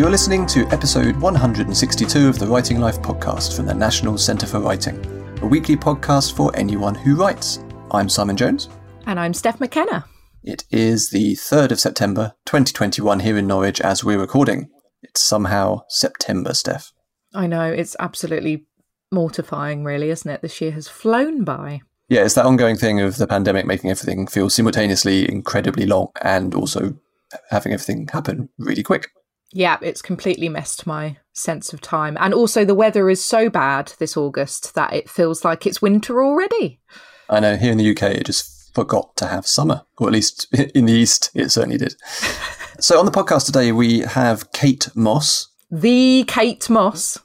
You're listening to episode 162 of the Writing Life podcast from the National Centre for Writing, a weekly podcast for anyone who writes. I'm Simon Jones. And I'm Steph McKenna. It is the 3rd of September 2021 here in Norwich as we're recording. It's somehow September, Steph. I know, it's absolutely mortifying, really, isn't it? This year has flown by. Yeah, it's that ongoing thing of the pandemic making everything feel simultaneously incredibly long and also having everything happen really quick. Yeah, it's completely messed my sense of time. And also, the weather is so bad this August that it feels like it's winter already. I know, here in the UK, it just forgot to have summer, or at least in the East, it certainly did. so, on the podcast today, we have Kate Mosse. The Kate Mosse.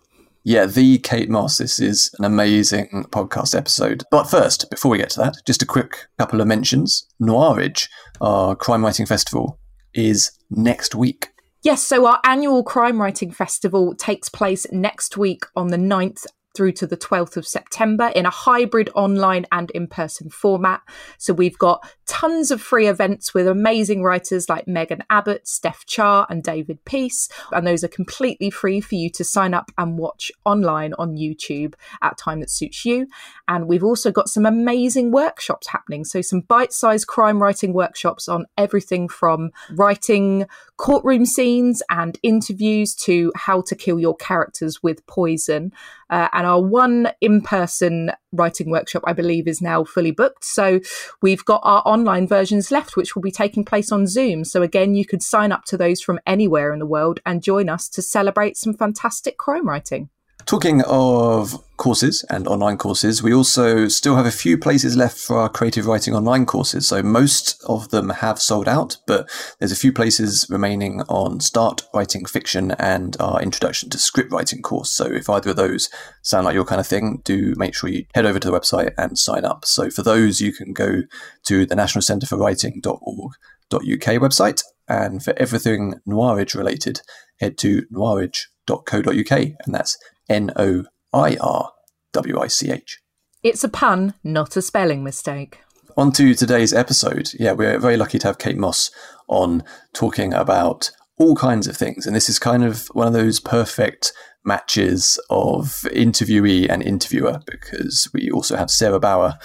Yeah, the Kate Mosse. This is an amazing podcast episode. But first, before we get to that, just a quick couple of mentions. Noirwich, our crime writing festival, is next week. Yes, so our annual crime writing festival takes place next week on the 9th through to the 12th of September in a hybrid online and in person format. So we've got tons of free events with amazing writers like Megan Abbott, Steph Cha, and David Peace. And those are completely free for you to sign up and watch online on YouTube at time that suits you. And we've also got some amazing workshops happening. So some bite sized crime writing workshops on everything from writing courtroom scenes and interviews to how to kill your characters with poison. Uh, and our one in person writing workshop, I believe, is now fully booked. So we've got our online versions left, which will be taking place on Zoom. So again, you could sign up to those from anywhere in the world and join us to celebrate some fantastic crime writing. Talking of courses and online courses, we also still have a few places left for our creative writing online courses. So most of them have sold out, but there's a few places remaining on start writing fiction and our introduction to script writing course. So if either of those sound like your kind of thing, do make sure you head over to the website and sign up. So for those, you can go to the National Centre for Writing.org.uk website. And for everything Noirwich related, head to noirwich.co.uk. And that's N O I R W I C H. It's a pun, not a spelling mistake. On to today's episode. Yeah, we're very lucky to have Kate Mosse on talking about all kinds of things. And this is kind of one of those perfect matches of interviewee and interviewer because we also have Sarah Bower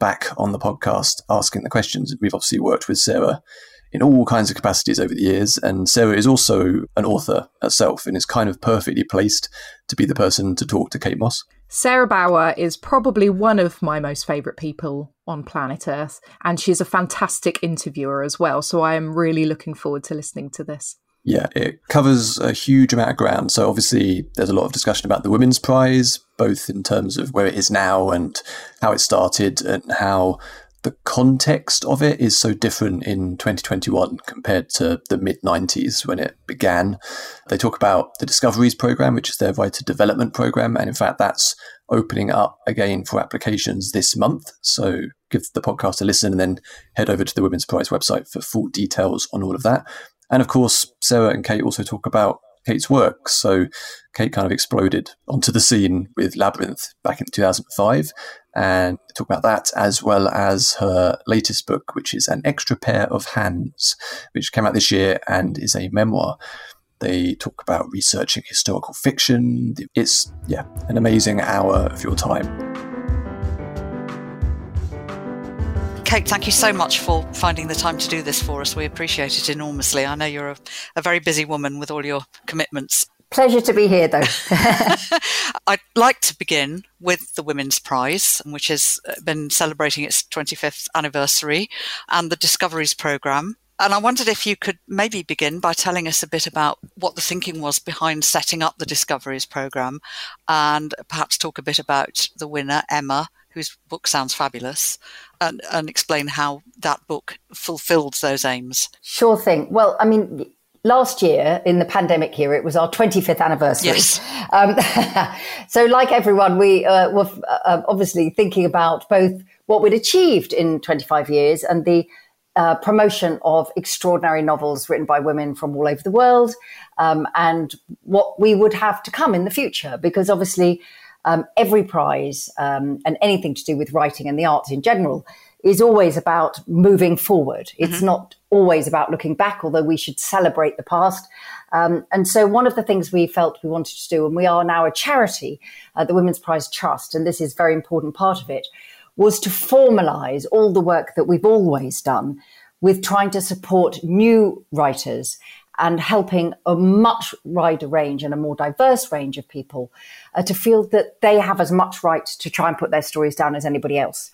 back on the podcast asking the questions. We've obviously worked with Sarah in all kinds of capacities over the years. And Sarah is also an author herself and is kind of perfectly placed to be the person to talk to Kate Mosse. Sarah Bower is probably one of my most favourite people on planet Earth, and she's a fantastic interviewer as well. So I am really looking forward to listening to this. Yeah, it covers a huge amount of ground. So obviously, there's a lot of discussion about the Women's Prize, both in terms of where it is now and how it started, and how the context of it is so different in 2021 compared to the mid 90s when it began. They talk about the Discoveries program, which is their writer development program. And in fact, that's opening up again for applications this month. So give the podcast a listen and then head over to the Women's Prize website for full details on all of that. And of course, Sarah and Kate also talk about Kate's work. So Kate kind of exploded onto the scene with Labyrinth back in 2005 and talk about that as well as her latest book, which is An Extra Pair of Hands, which came out this year and is a memoir. They talk about researching historical fiction. It's, yeah, an amazing hour of your time. Kate, thank you so much for finding the time to do this for us. We appreciate it enormously. I know you're a, a very busy woman with all your commitments. Pleasure to be here, though. I'd like to begin with the Women's Prize, which has been celebrating its 25th anniversary, and the Discoveries Programme. And I wondered if you could maybe begin by telling us a bit about what the thinking was behind setting up the Discoveries Programme, and perhaps talk a bit about the winner, Emma, whose book sounds fabulous, and, and explain how that book fulfilled those aims. Sure thing. Well, I mean, last year in the pandemic year, it was our 25th anniversary. Yes. Um, so, like everyone, we uh, were uh, obviously thinking about both what we'd achieved in 25 years and the uh, promotion of extraordinary novels written by women from all over the world um, and what we would have to come in the future. Because obviously, um, every prize um, and anything to do with writing and the arts in general is always about moving forward. It's mm-hmm. not always about looking back, although we should celebrate the past. Um, and so, one of the things we felt we wanted to do, and we are now a charity, uh, the Women's Prize Trust, and this is a very important part of it, was to formalize all the work that we've always done with trying to support new writers and helping a much wider range and a more diverse range of people uh, to feel that they have as much right to try and put their stories down as anybody else.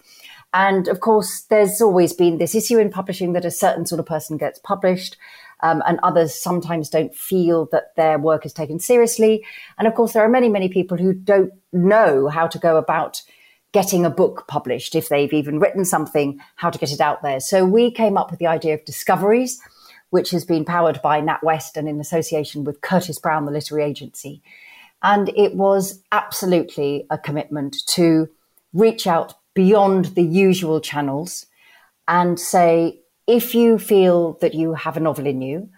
And of course, there's always been this issue in publishing that a certain sort of person gets published. Um, and others sometimes don't feel that their work is taken seriously. And of course, there are many, many people who don't know how to go about getting a book published, if they've even written something, how to get it out there. So we came up with the idea of discoveries, which has been powered by NatWest and in association with Curtis Brown, the literary agency. And it was absolutely a commitment to reach out beyond the usual channels and say, if you feel that you have a novel in you,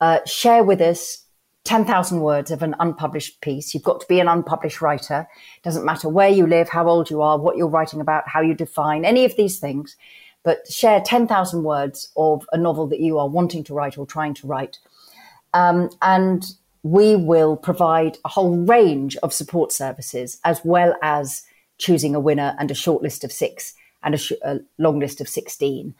uh, share with us 10,000 words of an unpublished piece. You've got to be an unpublished writer. It doesn't matter where you live, how old you are, what you're writing about, how you define any of these things, but share 10,000 words of a novel that you are wanting to write or trying to write. Um, and we will provide a whole range of support services as well as choosing a winner and a short list of six and a, sh- a long list of 16.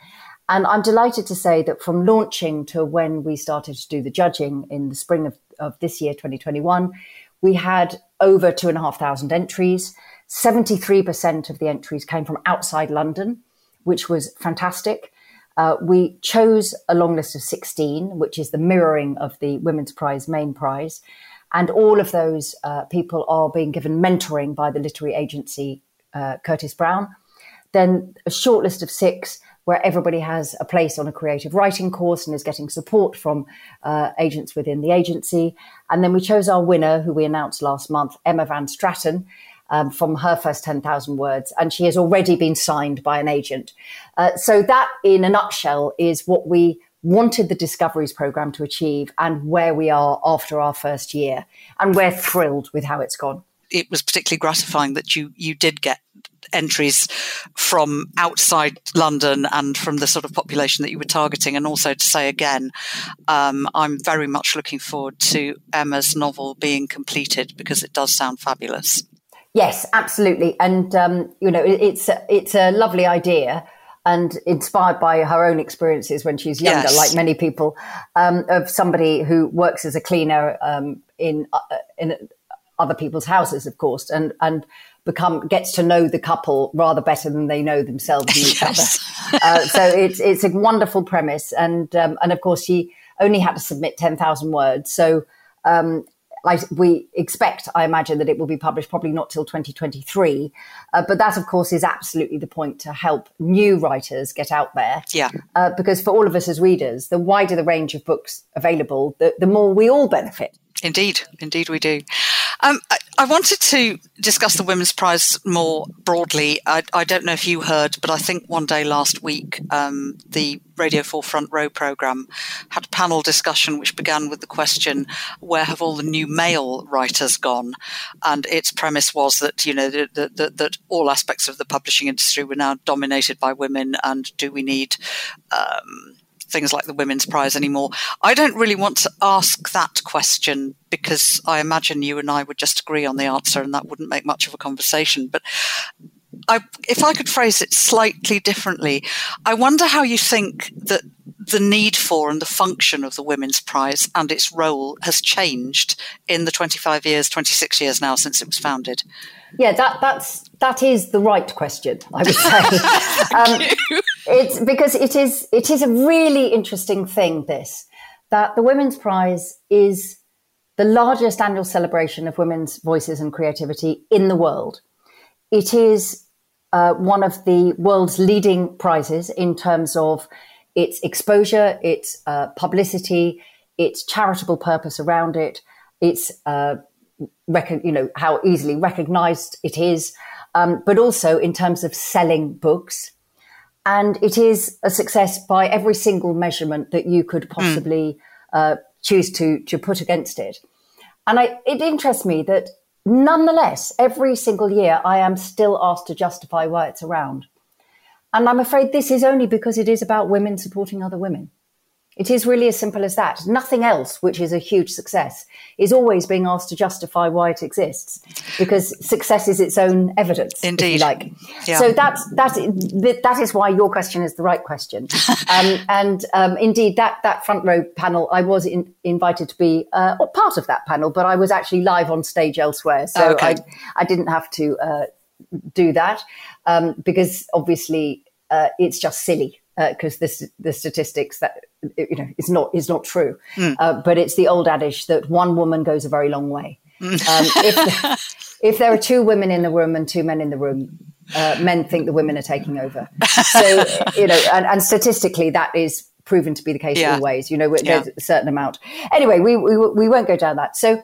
And I'm delighted to say that from launching to when we started to do the judging in the spring of, of this year, 2021, we had over two and a half thousand entries. 73% of the entries came from outside London, which was fantastic. Uh, we chose a long list of 16, which is the mirroring of the Women's Prize main prize. And all of those uh, people are being given mentoring by the literary agency uh, Curtis Brown. Then a short list of six where everybody has a place on a creative writing course and is getting support from uh, agents within the agency. And then we chose our winner, who we announced last month, Emma Van Straten. Um, from her first 10,000 words, and she has already been signed by an agent. Uh, so, that in a nutshell is what we wanted the Discoveries program to achieve and where we are after our first year. And we're thrilled with how it's gone. It was particularly gratifying that you, you did get entries from outside London and from the sort of population that you were targeting. And also to say again, um, I'm very much looking forward to Emma's novel being completed because it does sound fabulous. Yes, absolutely. And, um, you know, it's, it's a lovely idea and inspired by her own experiences when she's younger, yes. like many people, um, of somebody who works as a cleaner um, in uh, in other people's houses, of course, and and become gets to know the couple rather better than they know themselves and each other. Uh, so it's it's a wonderful premise, and um, and of course she only had to submit ten thousand words. So um, I, we expect, I imagine, that it will be published probably not till 2023. Uh, but that, of course, is absolutely the point to help new writers get out there. Yeah. Uh, because for all of us as readers, the wider the range of books available, the, the more we all benefit. Indeed, indeed, we do. Um, I, I, wanted to discuss the Women's Prize more broadly. I, I, don't know if you heard, but I think one day last week, um, the Radio 4 Front Row programme had a panel discussion which began with the question, where have all the new male writers gone? And its premise was that, you know, that, that, that all aspects of the publishing industry were now dominated by women, and do we need um, things like the Women's Prize anymore. I don't really want to ask that question because I imagine you and I would just agree on the answer and that wouldn't make much of a conversation. But I, if I could phrase it slightly differently, I wonder how you think that the need for and the function of the Women's Prize and its role has changed in the 25 years, 26 years now since it was founded. Yeah, that that's that is the right question. I would say um, it's because it is it is a really interesting thing. This that the Women's Prize is the largest annual celebration of women's voices and creativity in the world. It is uh, one of the world's leading prizes in terms of its exposure, its uh, publicity, its charitable purpose around it, its uh, you know how easily recognized it is, um, but also in terms of selling books. And it is a success by every single measurement that you could hmm. possibly mm. choose to to put against it. And I, it interests me that nonetheless, every single year I am still asked to justify why it's around. And I'm afraid this is only because it is about women supporting other women. It is really as simple as that. Nothing else, which is a huge success, is always being asked to justify why it exists, because success is its own evidence. Indeed, like yeah. so that's that's that is why your question is the right question. um, and um, indeed, that that front row panel, I was in, invited to be uh, part of that panel, but I was actually live on stage elsewhere, so okay. I I didn't have to uh, do that um, because obviously uh, it's just silly because uh, the the statistics that you know is not is not true. Mm. Uh, but it's the old adage that one woman goes a very long way. Mm. Um, if, if, there are two women in the room and two men in the room, uh, men think the women are taking over. So you know, and, and statistically, that is proven to be the case yeah. always. You know, there's yeah. a certain amount. Anyway, we, we we won't go down that. So,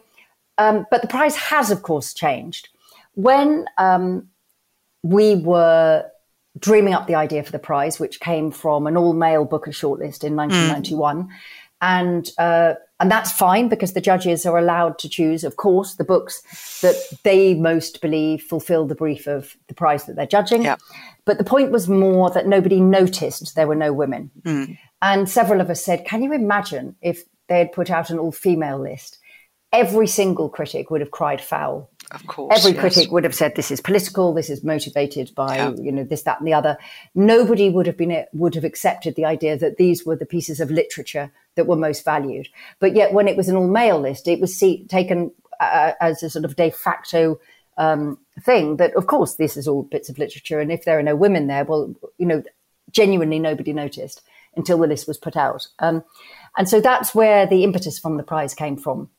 um, but the prize has, of course, changed when um, we were dreaming up the idea for the prize, which came from an all male Booker shortlist in 1991. Mm. And, uh, and that's fine because the judges are allowed to choose, of course, the books that they most believe fulfill the brief of the prize that they're judging. Yep. But the point was more that nobody noticed there were no women. Mm. And several of us said, Can you imagine if they had put out an all female list? Every single critic would have cried foul of course. Every yes. critic would have said this is political, this is motivated by, yeah. you know, this, that, and the other. Nobody would have been would have accepted the idea that these were the pieces of literature that were most valued. But yet, when it was an all male list, it was see, taken uh, as a sort of de facto um, thing that, of course, this is all bits of literature, and if there are no women there, well, you know, genuinely nobody noticed until the list was put out. Um, and so that's where the impetus from the prize came from.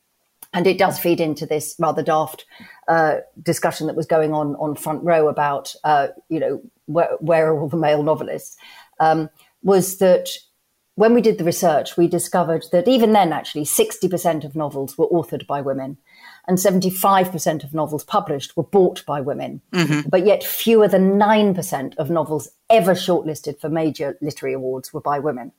And it does feed into this rather daft uh, discussion that was going on on front row about, uh, you know, where, where, are all the male novelists? Um, was that when we did the research, we discovered that even then, actually, 60% of novels were authored by women and 75% of novels published were bought by women. Mm-hmm. But yet, fewer than 9% of novels ever shortlisted for major literary awards were by women.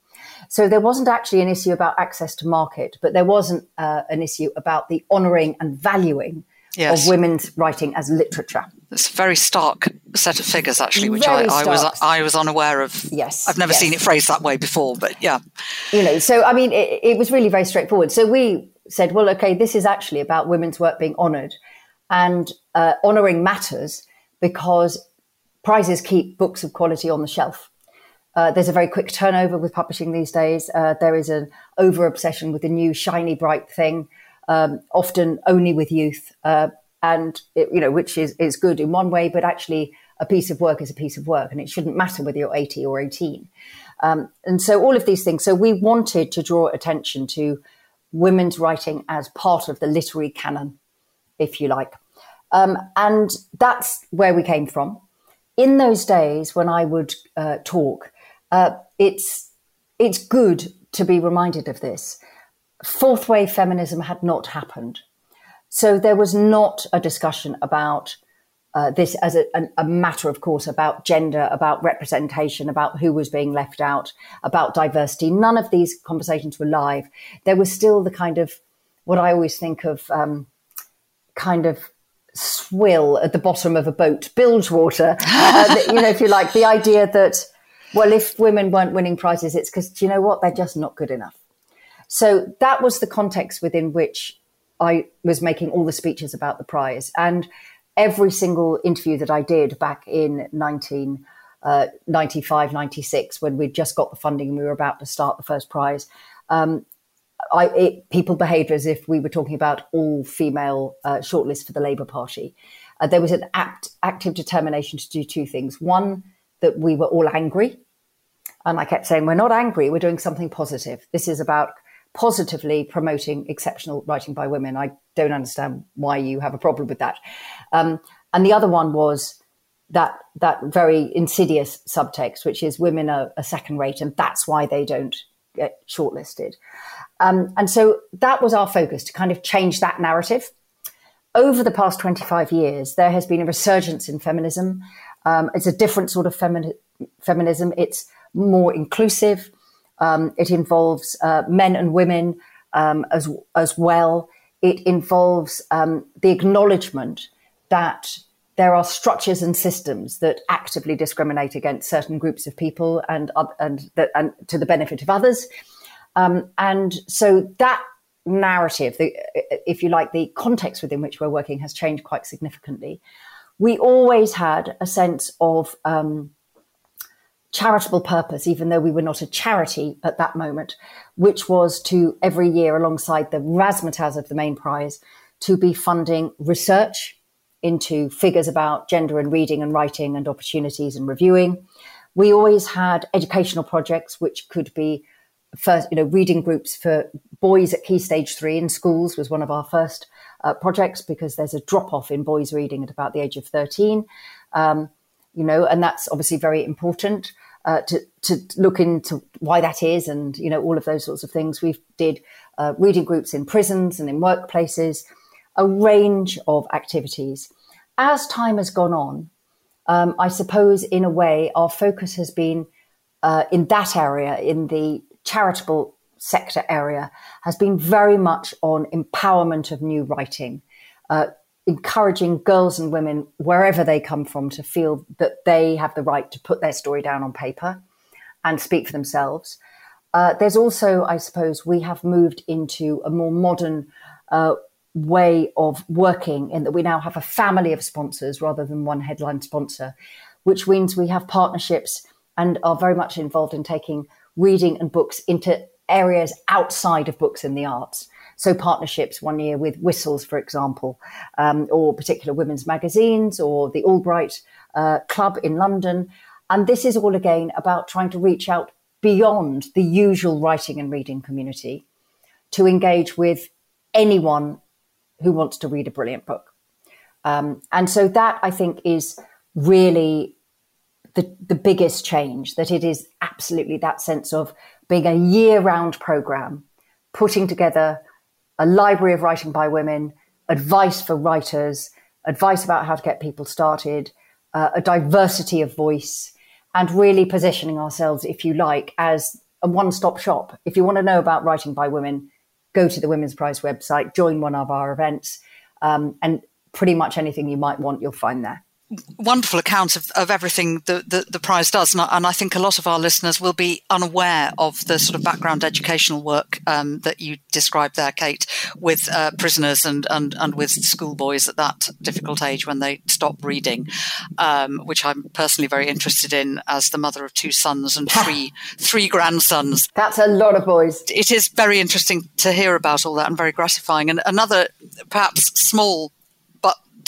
So there wasn't actually an issue about access to market, but there wasn't uh, an issue about the honouring and valuing yes. of women's writing as literature. It's a very stark set of figures, actually, which I, I, was I was unaware of. Yes, I've never yes. seen it phrased that way before, but yeah, you know. So I mean, it, it was really very straightforward. So we said, well, okay, this is actually about women's work being honoured, and uh, honouring matters because prizes keep books of quality on the shelf. Uh, there's a very quick turnover with publishing these days. Uh, there is an over obsession with the new shiny bright thing, um, often only with youth, uh, and it, you know which is is good in one way, but actually a piece of work is a piece of work, and it shouldn't matter whether you're 80 or 18. Um, and so all of these things. So we wanted to draw attention to women's writing as part of the literary canon, if you like, um, and that's where we came from. In those days, when I would uh, talk uh, it's it's good to be reminded of this. Fourth wave feminism had not happened, so there was not a discussion about uh, this as a, a, a, matter, of course, about gender, about representation, about who was being left out, about diversity. None of these conversations were live. There was still the kind of what I always think of, um, kind of swill at the bottom of a boat, bilge water. Uh, you know, if you like, the idea that well, if women weren't winning prizes, it's because, you know what? They're just not good enough. So that was the context within which I was making all the speeches about the prize. And every single interview that I did back in 1995, uh, 96, when we'd just got the funding and we were about to start the first prize, um, I, it, people behaved as if we were talking about all female uh, shortlist for the Labour Party. Uh, there was an act, active determination to do two things. One, that we were all angry. And I kept saying, we're not angry, we're doing something positive. This is about positively promoting exceptional writing by women. I don't understand why you have a problem with that. Um, and the other one was that that very insidious subtext, which is women are, a second rate, and that's why they don't get shortlisted. Um, and so that was our focus to kind of change that narrative. Over the past 25 years, there has been a resurgence in feminism. Um, it's a different sort of femi- feminism. It's more inclusive. Um, it involves uh, men and women um, as as well. It involves um, the acknowledgement that there are structures and systems that actively discriminate against certain groups of people and and, and to the benefit of others. Um, and so that narrative, the, if you like, the context within which we're working has changed quite significantly. We always had a sense of um, charitable purpose, even though we were not a charity at that moment, which was to every year, alongside the razzmatazz of the main prize, to be funding research into figures about gender and reading and writing and opportunities and reviewing. We always had educational projects, which could be first, you know, reading groups for boys at Key Stage Three in schools was one of our first uh, projects because there's a drop off in boys reading at about the age of 13. Um, you know, and that's obviously very important uh, to to look into why that is, and you know, all of those sorts of things. We did uh, reading groups in prisons and in workplaces, a range of activities. As time has gone on, um, I suppose in a way our focus has been uh, in that area, in the charitable sector area, has been very much on empowerment of new writing, uh, encouraging girls and women, wherever they come from, to feel that they have the right to put their story down on paper and speak for themselves. Uh, there's also, I suppose, we have moved into a more modern uh, way of working in that we now have a family of sponsors rather than one headline sponsor, which means we have partnerships and are very much involved in taking reading and books into areas outside of books and the arts. So partnerships one year with Whistles, for example, um, or particular women's magazines, or the AllBright uh, Club in London. And this is all again about trying to reach out beyond the usual writing and reading community to engage with anyone who wants to read a brilliant book. Um, and so that I think is really the, the biggest change that it is absolutely that sense of being a year round program, putting together a library of writing by women, advice for writers, advice about how to get people started, uh, a diversity of voice, and really positioning ourselves, if you like, as a one stop shop. If you want to know about writing by women, go to the Women's Prize website, join one of our events, um, and pretty much anything you might want, you'll find there wonderful account of, of everything the, the, the prize does. And I, and I, think a lot of our listeners will be unaware of the sort of background educational work um, that you described there, Kate, with uh, prisoners and, and, and with schoolboys at that difficult age when they stop reading, um, which I'm personally very interested in as the mother of two sons and three, three grandsons. That's a lot of boys. It is very interesting to hear about all that and very gratifying. And another perhaps small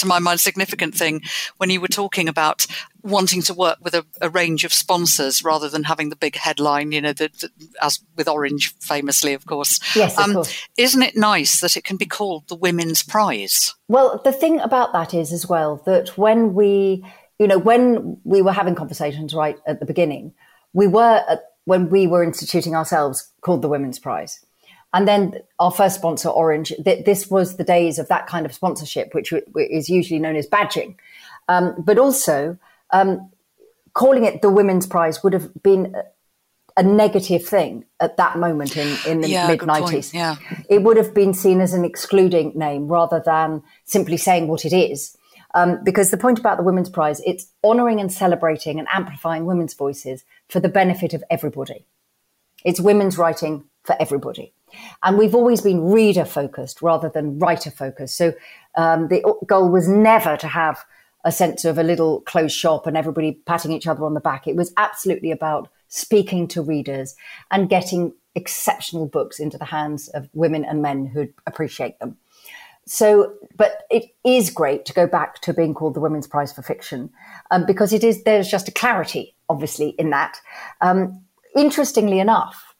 to my mind significant thing when you were talking about wanting to work with a, a range of sponsors rather than having the big headline, you know, the, the, as with Orange famously, of course. Yes, of um, course. Isn't it nice that it can be called the Women's Prize? Well, the thing about that is as well that when we, you know, when we were having conversations right at the beginning, we were, when we were instituting ourselves, called the Women's Prize. And then our first sponsor, Orange, th- this was the days of that kind of sponsorship, which w- is usually known as badging. Um, but also, um, calling it the Women's Prize would have been a negative thing at that moment in, in the yeah, mid 90s. Yeah. It would have been seen as an excluding name rather than simply saying what it is. Um, because the point about the Women's Prize, it's honouring and celebrating and amplifying women's voices for the benefit of everybody. It's women's writing for everybody. And we've always been reader focused rather than writer focused. So um, the goal was never to have a sense of a little closed shop and everybody patting each other on the back. It was absolutely about speaking to readers and getting exceptional books into the hands of women and men who appreciate them. So, but it is great to go back to being called the Women's Prize for Fiction um, because it is there's just a clarity, obviously, in that. Um, interestingly enough,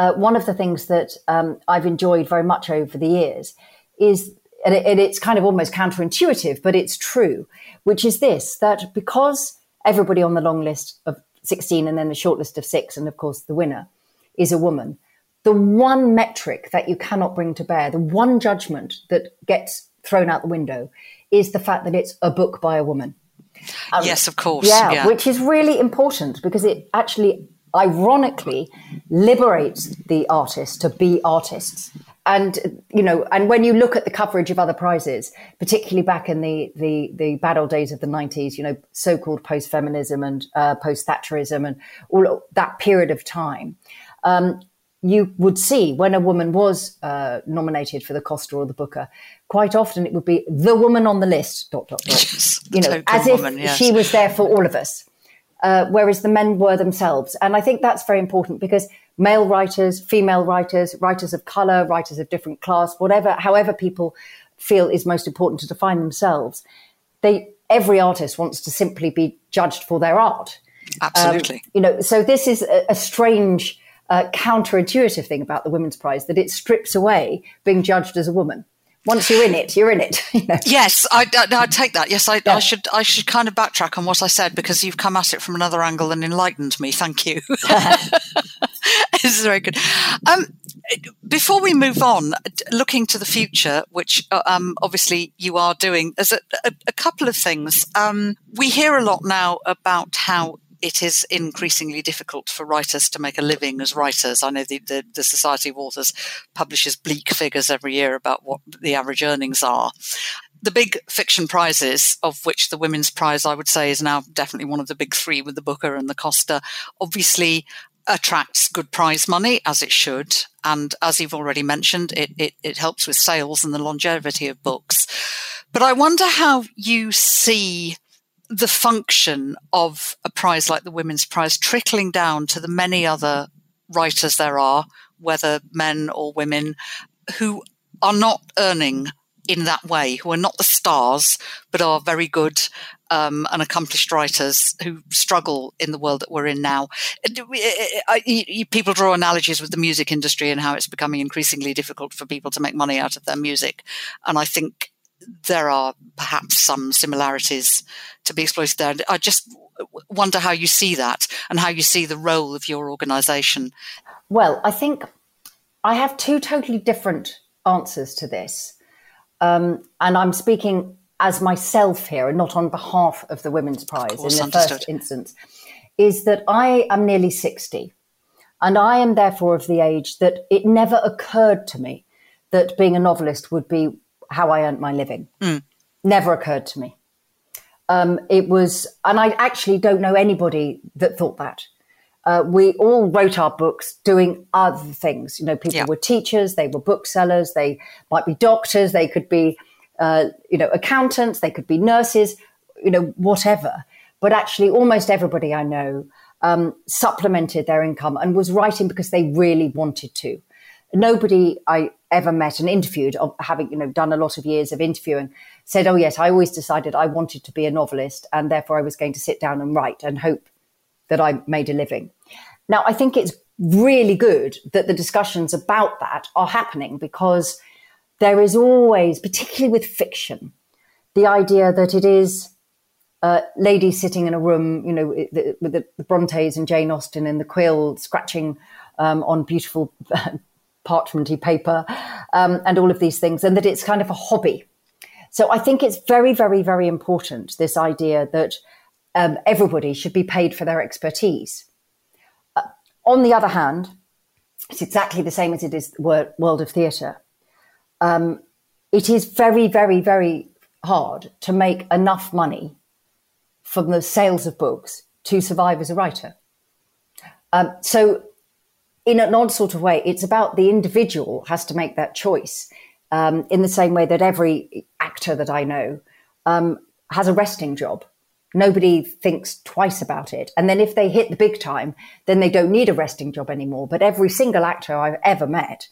uh, one of the things that um, I've enjoyed very much over the years is, and, it, and it's kind of almost counterintuitive, but it's true, which is this that because everybody on the long list of 16 and then the short list of six, and of course the winner is a woman, the one metric that you cannot bring to bear, the one judgment that gets thrown out the window is the fact that it's a book by a woman. Um, yes, of course. Yeah, yeah, which is really important because it actually ironically liberates the artists to be artists and you know, and when you look at the coverage of other prizes, particularly back in the the, the bad old days of the nineties, you know, so-called post-feminism and uh, post-Thatcherism and all that period of time, um, you would see when a woman was uh, nominated for the Costa or the Booker, quite often it would be the woman on the list. Dot dot dot. Yes, you know, as woman, if yes. she was there for all of us. Uh, whereas the men were themselves. And I think that's very important because male writers, female writers, writers of color, writers of different class, whatever, however people feel is most important to define themselves, they every artist wants to simply be judged for their art. Absolutely. Um, you know, so this is a, a strange, uh, counterintuitive thing about the Women's Prize that it strips away being judged as a woman once you're in it, you're in it. You know? Yes, I, I, I, take that. Yes, I, yeah. I, should I should kind of backtrack on what I said because you've come at it from another angle and enlightened me. Thank you. this is very good. Um, before we move on, looking to the future, which uh, um, obviously you are doing, there's a, a, a couple of things. Um, we hear a lot now about how it is increasingly difficult for writers to make a living as writers. I know the, the, the, Society of Authors publishes bleak figures every year about what the average earnings are. The big fiction prizes, of which the Women's Prize, I would say, is now definitely one of the big three with the Booker and the Costa, obviously attracts good prize money as it should. And as you've already mentioned, it, it, it helps with sales and the longevity of books. But I wonder how you see the function of a prize like the Women's Prize trickling down to the many other writers there are, whether men or women, who are not earning in that way, who are not the stars, but are very good um, and accomplished writers who struggle in the world that we're in now. Eh, eh, eh, people draw analogies with the music industry and how it's becoming increasingly difficult for people to make money out of their music. And I think there are perhaps some similarities to be exploited there. I just wonder how you see that and how you see the role of your organization. Well, I think I have two totally different answers to this. Um, and I'm speaking as myself here and not on behalf of the Women's Prize course, in the understood. first instance, is that I am nearly 60. And I am therefore of the age that it never occurred to me that being a novelist would be how I earned my living. Mm. Never occurred to me. Um, it was, and I actually don't know anybody that thought that. Uh, we all wrote our books doing other things. You know, people Yeah. were teachers, they were booksellers, they might be doctors, they could be, uh, you know, accountants, they could be nurses, you know, whatever. But actually, almost everybody I know um, supplemented their income and was writing because they really wanted to. Nobody I ever met and interviewed, having you know done a lot of years of interviewing, said, "Oh yes, I always decided I wanted to be a novelist, and therefore I was going to sit down and write and hope that I made a living." Now, I think it's really good that the discussions about that are happening because there is always, particularly with fiction, the idea that it is uh, ladies sitting in a room, you know, with the, the Brontes and Jane Austen and the quill scratching um, on beautiful parchmenty paper um, and all of these things, and that it's kind of a hobby. So I think it's very, very, very important this idea that um, everybody should be paid for their expertise. Uh, on the other hand, it's exactly the same as it is the wor- world of theatre. Um, it is very, very, very hard to make enough money from the sales of books to survive as a writer. Um, so, in an odd sort of way, it's about the individual has to make that choice. Um, in the same way that every actor that I know um, has a resting job. Nobody thinks twice about it. And then if they hit the big time, then they don't need a resting job anymore. But every single actor I've ever met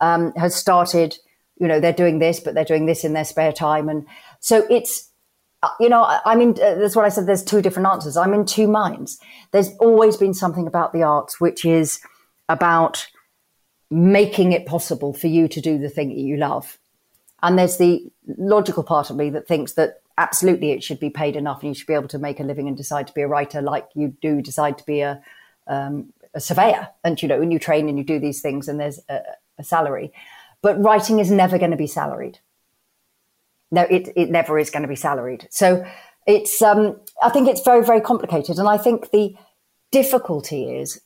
um, has started, you know, they're doing this, but they're doing this in their spare time. And so it's, uh, you know, I, mean, uh, that's what I said. There's two different answers. I'm in two minds. There's always been something about the arts, which is about making it possible for you to do the thing that you love. And there's the logical part of me that thinks that absolutely it should be paid enough and you should be able to make a living and decide to be a writer like you do decide to be a, um, a surveyor. And, you know, when you train and you do these things and there's a, a salary. But writing is never going to be salaried. No, it, it never is going to be salaried. So it's, um, I think it's very, very complicated. And I think the difficulty is,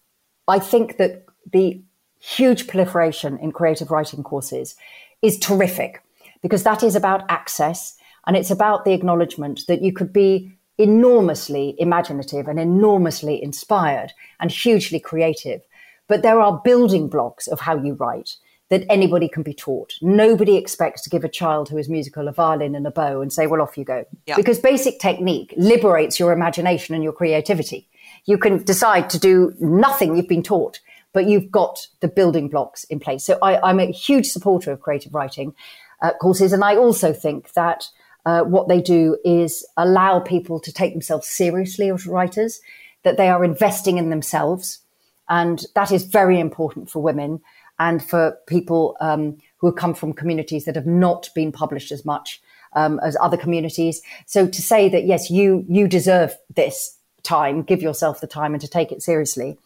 I think that the huge proliferation in creative writing courses is terrific because that is about access and it's about the acknowledgement that you could be enormously imaginative and enormously inspired and hugely creative. But there are building blocks of how you write that anybody can be taught. Nobody expects to give a child who is musical a violin and a bow and say, well, off you go. Yeah. Because basic technique liberates your imagination and your creativity. You can decide to do nothing you've been taught, but you've got the building blocks in place. So I, am a huge supporter of creative writing uh, courses. And I also think that uh, what they do is allow people to take themselves seriously as writers, that they are investing in themselves. And that is very important for women and for people um, who come from communities that have not been published as much um, as other communities. So to say that yes, you you deserve this time, give yourself the time, and to take it seriously.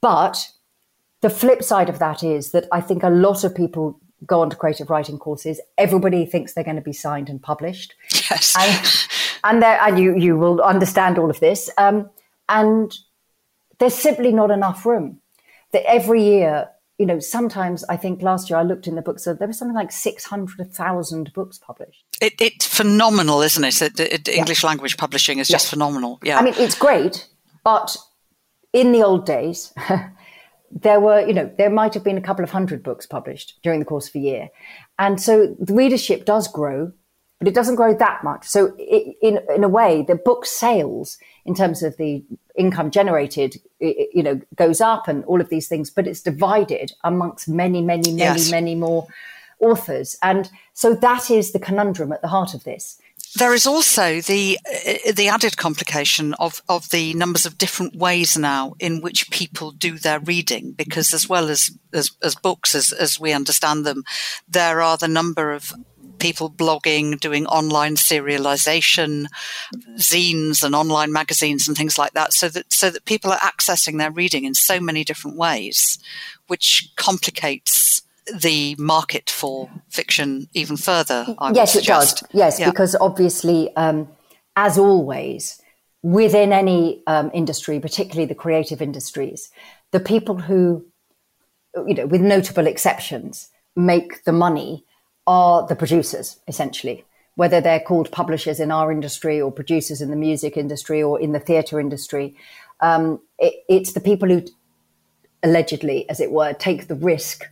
But the flip side of that is that I think a lot of people go on to creative writing courses. Everybody thinks they're going to be signed and published. Yes. And, and, and you, you will understand all of this. Um, and there's simply not enough room. That every year you know, sometimes I think last year I looked in the books, so there was something like 600,000 books published. It, it's phenomenal, isn't it? it, it yeah. English language publishing is yeah. just phenomenal. Yeah. I mean, it's great, but in the old days, there were, you know, there might have been a couple of hundred books published during the course of a year. And so the readership does grow, but it doesn't grow that much. So it, in, in a way, the book sales in terms of the income generated, you know, goes up and all of these things, but it's divided amongst many, many, many, yes. many more authors. And so that is the conundrum at the heart of this. There is also the uh, the added complication of, of the numbers of different ways now in which people do their reading, because as well as as, as books as, as we understand them, there are the number of people blogging, doing online serialization, zines and online magazines and things like that, so that so that people are accessing their reading in so many different ways, which complicates the market for fiction even further. I yes, it does. Yes, yeah. because obviously, um, as always, within any um, industry, particularly the creative industries, the people who, you know, with notable exceptions, make the money are the producers, essentially, whether they're called publishers in our industry or producers in the music industry or in the theatre industry. Um, it, it's the people who allegedly, as it were, take the risk,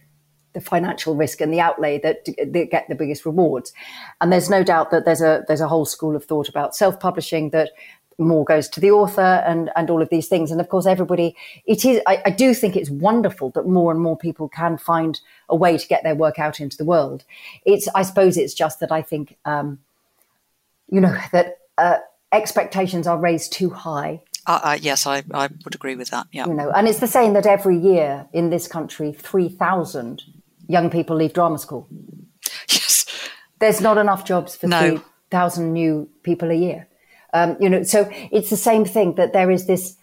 the financial risk and the outlay that, that get the biggest rewards. And there's no doubt that there's a there's a whole school of thought about self-publishing that more goes to the author and, and all of these things. And of course, everybody, it is, I, I, do think it's wonderful that more and more people can find a way to get their work out into the world. It's, I suppose it's just that I think, um, you know, that uh, expectations are raised too high. Uh, uh, yes, I, I would agree with that. Yeah. You know, and it's the same that every year in this country, 3,000 young people leave drama school. Yes. There's not enough jobs for no. 3,000 new people a year. Um, you know, so it's the same thing that there is this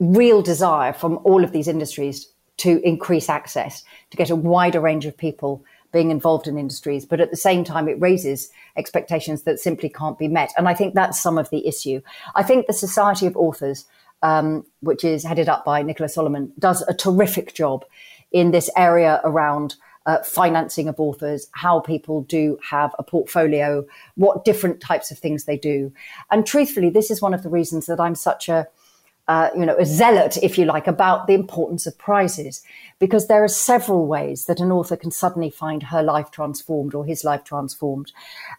real desire from all of these industries to increase access, to get a wider range of people being involved in industries. But at the same time, it raises expectations that simply can't be met. And I think that's some of the issue. I think the Society of Authors, um, which is headed up by Nicola Solomon, does a terrific job in this area around uh, financing of authors, how people do have a portfolio, what different types of things they do. And truthfully, this is one of the reasons that I'm such a uh, you know, a zealot, if you like, about the importance of prizes, because there are several ways that an author can suddenly find her life transformed or his life transformed.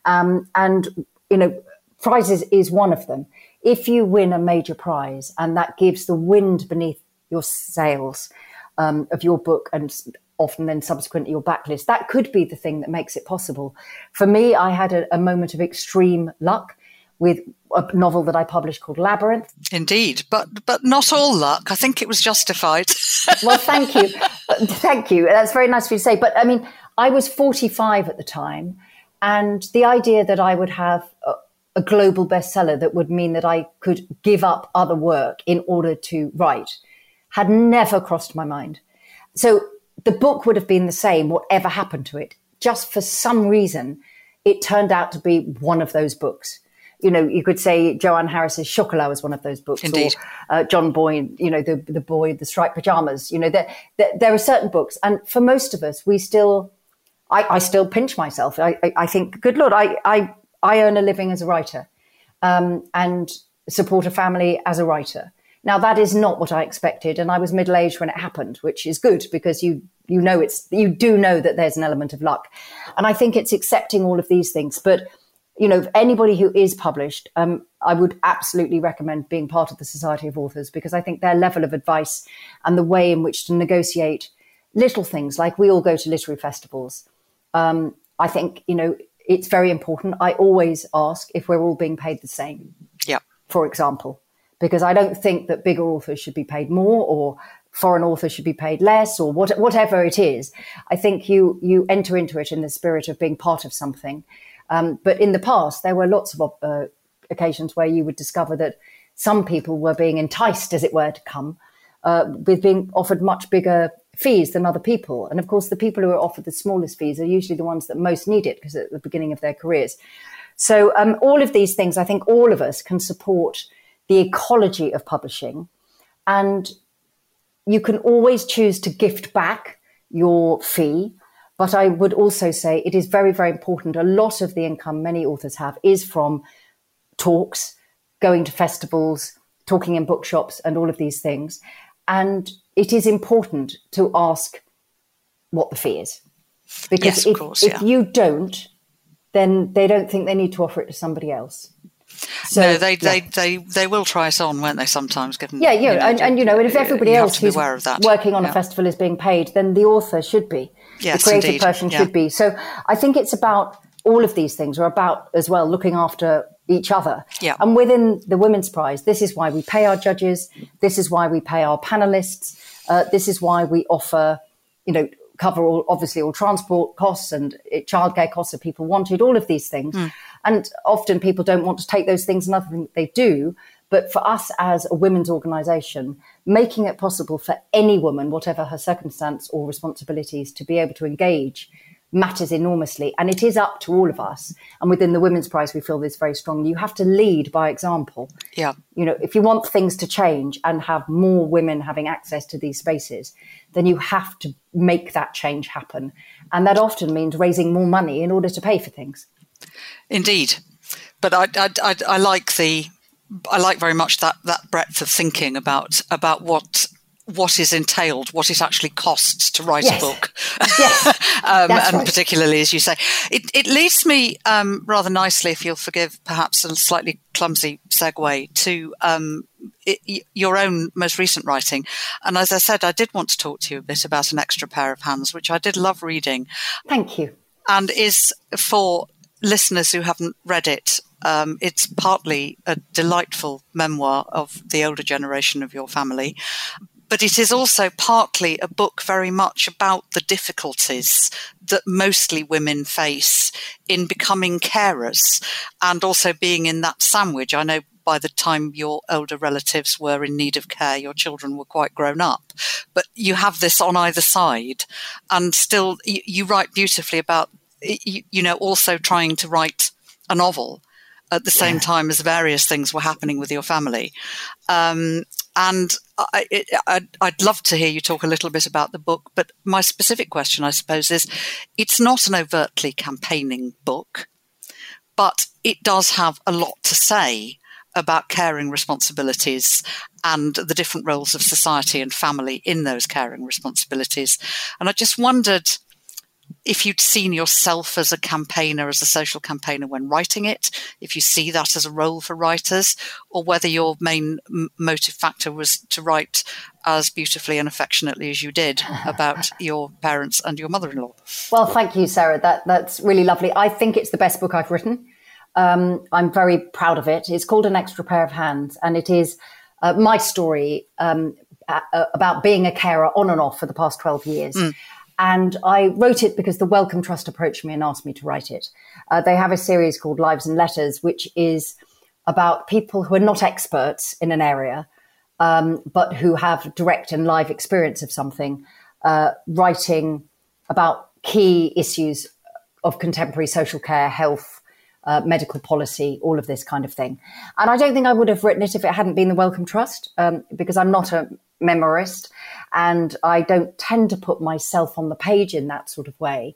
Um, and, you know, prizes is one of them. If you win a major prize and that gives the wind beneath your sails um, of your book and often then subsequently your backlist. That could be the thing that makes it possible. For me, I had a, a moment of extreme luck with a novel that I published called Labyrinth. Indeed, but but not all luck. I think it was justified. well, thank you, thank you. That's very nice of you to say. But I mean, I was 45 at the time, and the idea that I would have a, a global bestseller that would mean that I could give up other work in order to write had never crossed my mind. So the book would have been the same, whatever happened to it. Just for some reason, it turned out to be one of those books. you know, you could say Joanne Harris's Chocolat was one of those books, Indeed. or uh, John Boyne, you know, the the boy, the striped pajamas. You know, there, there, there are certain books, and for most of us, we still, I, I still pinch myself. I, I, I think, good lord, I, I, I earn a living as a writer, um, and support a family as a writer. Now that is not what I expected, and I was middle aged when it happened, which is good because you you know it's you do know that there's an element of luck, and I think it's accepting all of these things. But you know, anybody who is published, um, I would absolutely recommend being part of the Society of Authors because I think their level of advice and the way in which to negotiate little things like we all go to literary festivals. Um, I think you know it's very important. I always ask if we're all being paid the same. Yeah. For example, because I don't think that bigger authors should be paid more or foreign authors should be paid less or what, whatever it is. I think you you enter into it in the spirit of being part of something. Um, but in the past, there were lots of uh, occasions where you would discover that some people were being enticed, as it were, to come uh, with being offered much bigger fees than other people. And of course, the people who are offered the smallest fees are usually the ones that most need it because at the beginning of their careers. So um, all of these things, I think all of us can support the ecology of publishing. And you can always choose to gift back your fee. But I would also say it is very, very important. A lot of the income many authors have is from talks, going to festivals, talking in bookshops, and all of these things. And it is important to ask what the fee is. Because Yes, if, course, if you don't, then they don't think they need to offer it to somebody else. So, no, they, yeah. they, they, they will try us on, won't they? Sometimes, given Yeah, yeah, and, and you know, and if everybody else who's aware of that. working on Yeah. a festival is being paid, then the author should be. Yes, the creative indeed. person Yeah. should be. So I think it's about all of these things are about as well looking after each other. Yeah. And within the Women's Prize, this is why we pay our judges. This is why we pay our panelists. Uh, this is why we offer, you know, cover all obviously all transport costs and childcare costs if people wanted all of these things. Hmm. And often people don't want to take those things, and other things they do. But for us as a women's organisation, making it possible for any woman, whatever her circumstance or responsibilities, to be able to engage matters enormously. And it is up to all of us. And within the Women's Prize, we feel this very strongly. You have to lead by example. Yeah. You know, if you want things to change and have more women having access to these spaces, then you have to make that change happen. And that often means raising more money in order to pay for things. Indeed, but I, I, I, I like the I like very much that that breadth of thinking about about what what is entailed, what it actually costs to write Yes. a book. Yes, um, and right. particularly as you say, it, it leads me um, rather nicely, if you'll forgive perhaps a slightly clumsy segue to um, i y your own most recent writing. And as I said, I did want to talk to you a bit about an extra pair of hands, which I did love reading Thank you. and is for listeners who haven't read it. Um, it's partly a delightful memoir of the older generation of your family, but it is also partly a book very much about the difficulties that mostly women face in becoming carers and also being in that sandwich. I know by the time your older relatives were in need of care, your children were quite grown up, but you have this on either side. And still you, you write beautifully about you, you know also trying to write a novel at the same time as various things were happening with your family. Um, and I, I'd love to hear you talk a little bit about the book but my specific question i suppose is it's not an overtly campaigning book but it does have a lot to say about caring responsibilities and the different roles of society and family in those caring responsibilities. And I just wondered if you'd seen yourself as a campaigner, as a social campaigner when writing it, if you see that as a role for writers, or whether your main motive factor was to write as beautifully and affectionately as you did about your parents and your mother in law. Well, thank you, Sarah. That that's really lovely. I think it's the best book I've written. Um, I'm very proud of it. It's called An Extra Pair of Hands, and it is uh, my story um, about being a carer on and off for the past 12 years. And I wrote it because the Wellcome Trust approached me and asked me to write it. Uh, they have a series called Lives and Letters, which is about people who are not experts in an area, um, but who have direct and live experience of something, uh, writing about key issues of contemporary social care, health, uh, medical policy, all of this kind of thing. And I don't think I would have written it if it hadn't been the Wellcome Trust, um, because I'm not a memoirist and I don't tend to put myself on the page in that sort of way.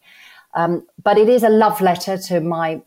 Um, but it is a love letter to my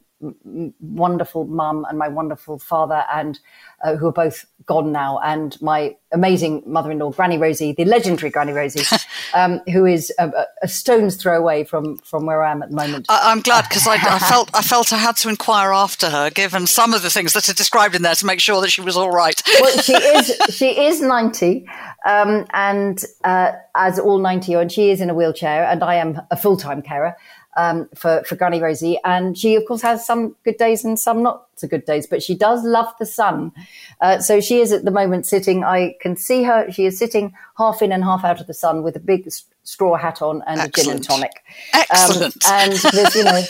wonderful mum and my wonderful father, and uh, who are both gone now, and my amazing mother-in-law, Granny Rosie, the legendary Granny Rosie, um, who is a, a, stone's throw away from from where I am at the moment. I, am glad because I, I, felt I felt I had to inquire after her, given some of the things that are described in there, to make sure that she was all right. well, she is she is ninety, um, and uh, as all ninety, and she is in a wheelchair, and I am a full time carer um, for, for Granny Rosie. And she, of course, has some good days and some not so good days, but she does love the sun. Uh, so she is at the moment sitting, I can see her, she is sitting half in and half out of the sun with a big straw hat on and Excellent. a gin and tonic. Excellent. Um, and you know,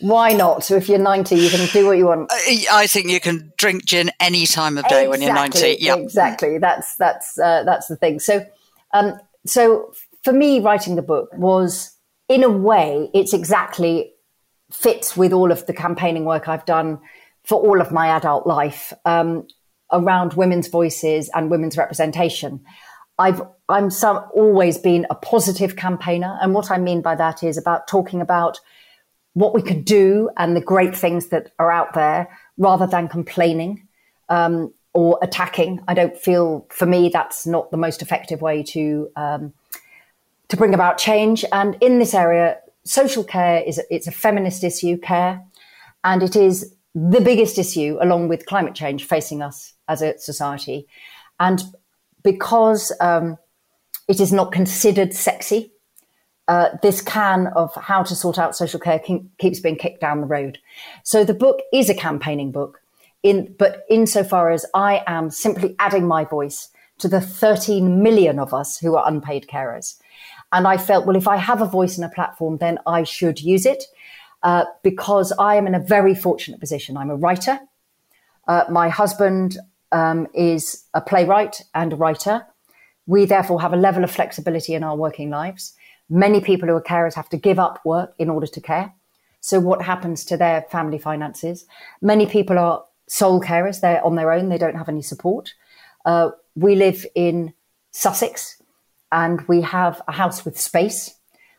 why not? So if you're 90, you can do what you want. Uh, I think you can drink gin any time of day exactly, when you're 90. Yeah, exactly. That's that's uh, that's the thing. So, um, so for me, writing the book was in a way, it's exactly fits with all of the campaigning work I've done for all of my adult life um, around women's voices and women's representation. I've I'm some, always been a positive campaigner, and what I mean by that is about talking about what we could do and the great things that are out there, rather than complaining um, or attacking. I don't feel, for me, that's not the most effective way to um, to bring about change. And in this area, social care is it's a feminist issue, care, and it is the biggest issue along with climate change facing us as a society. And because um, it is not considered sexy, uh, this can of how to sort out social care keeps being kicked down the road. So the book is a campaigning book, in, but insofar as I am simply adding my voice to the 13 million of us who are unpaid carers. And I felt, well, if I have a voice and a platform, then I should use it uh, because I am in a very fortunate position. I'm a writer. Uh, my husband um, is a playwright and a writer. We therefore have a level of flexibility in our working lives. Many people who are carers have to give up work in order to care. So, what happens to their family finances? Many people are sole carers, they're on their own, they don't have any support. Uh, we live in Sussex, and we have a house with space.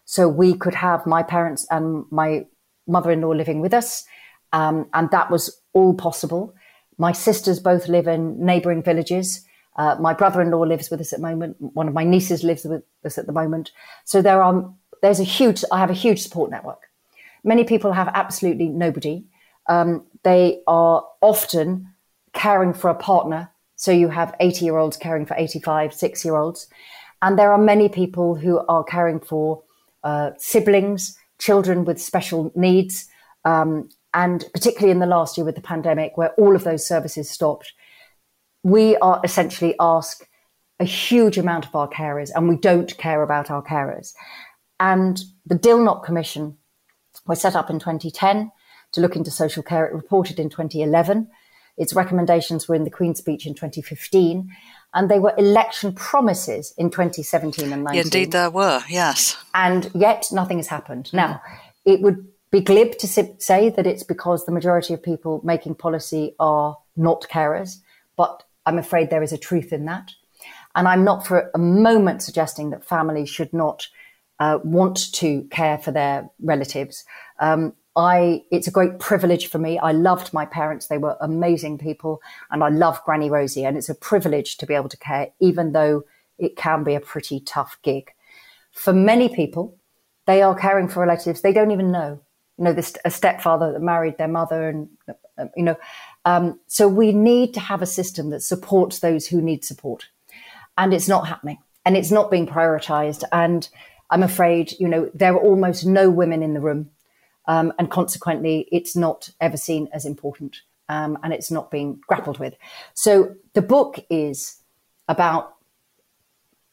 So we could have my parents and my mother-in-law living with us, um, and that was all possible. My sisters both live in neighbouring villages. Uh, my brother-in-law lives with us at the moment. One of my nieces lives with us at the moment. So there are there's a huge. I have a huge support network. Many people have absolutely nobody. Um, they are often caring for a partner. So you have 80 year olds caring for 85, six year olds. And there are many people who are caring for uh, siblings, children with special needs. Um, and particularly in the last year with the pandemic, where all of those services stopped, we are essentially asked a huge amount of our carers, and we don't care about our carers. And the Dilnot Commission was set up in 2010 to look into social care. It reported in 2011. Its recommendations were in the Queen's speech in 2015 and they were election promises in 2017 and 19. Indeed, there were, yes. And yet nothing has happened. Now, it would be glib to say that it's because the majority of people making policy are not carers, but I'm afraid there is a truth in that. And I'm not for a moment suggesting that families should not uh, want to care for their relatives. Um, I, it's a great privilege for me. I loved my parents. They were amazing people and I love Granny Rosie and it's a privilege to be able to care, even though it can be a pretty tough gig. For many people, they are caring for relatives they don't even know. You know, this, a stepfather that married their mother and, you know, um, so we need to have a system that supports those who need support. And it's not happening and it's not being prioritized. And I'm afraid, you know, there are almost no women in the room um, and consequently, it's not ever seen as important um, and it's not being grappled with. So the book is about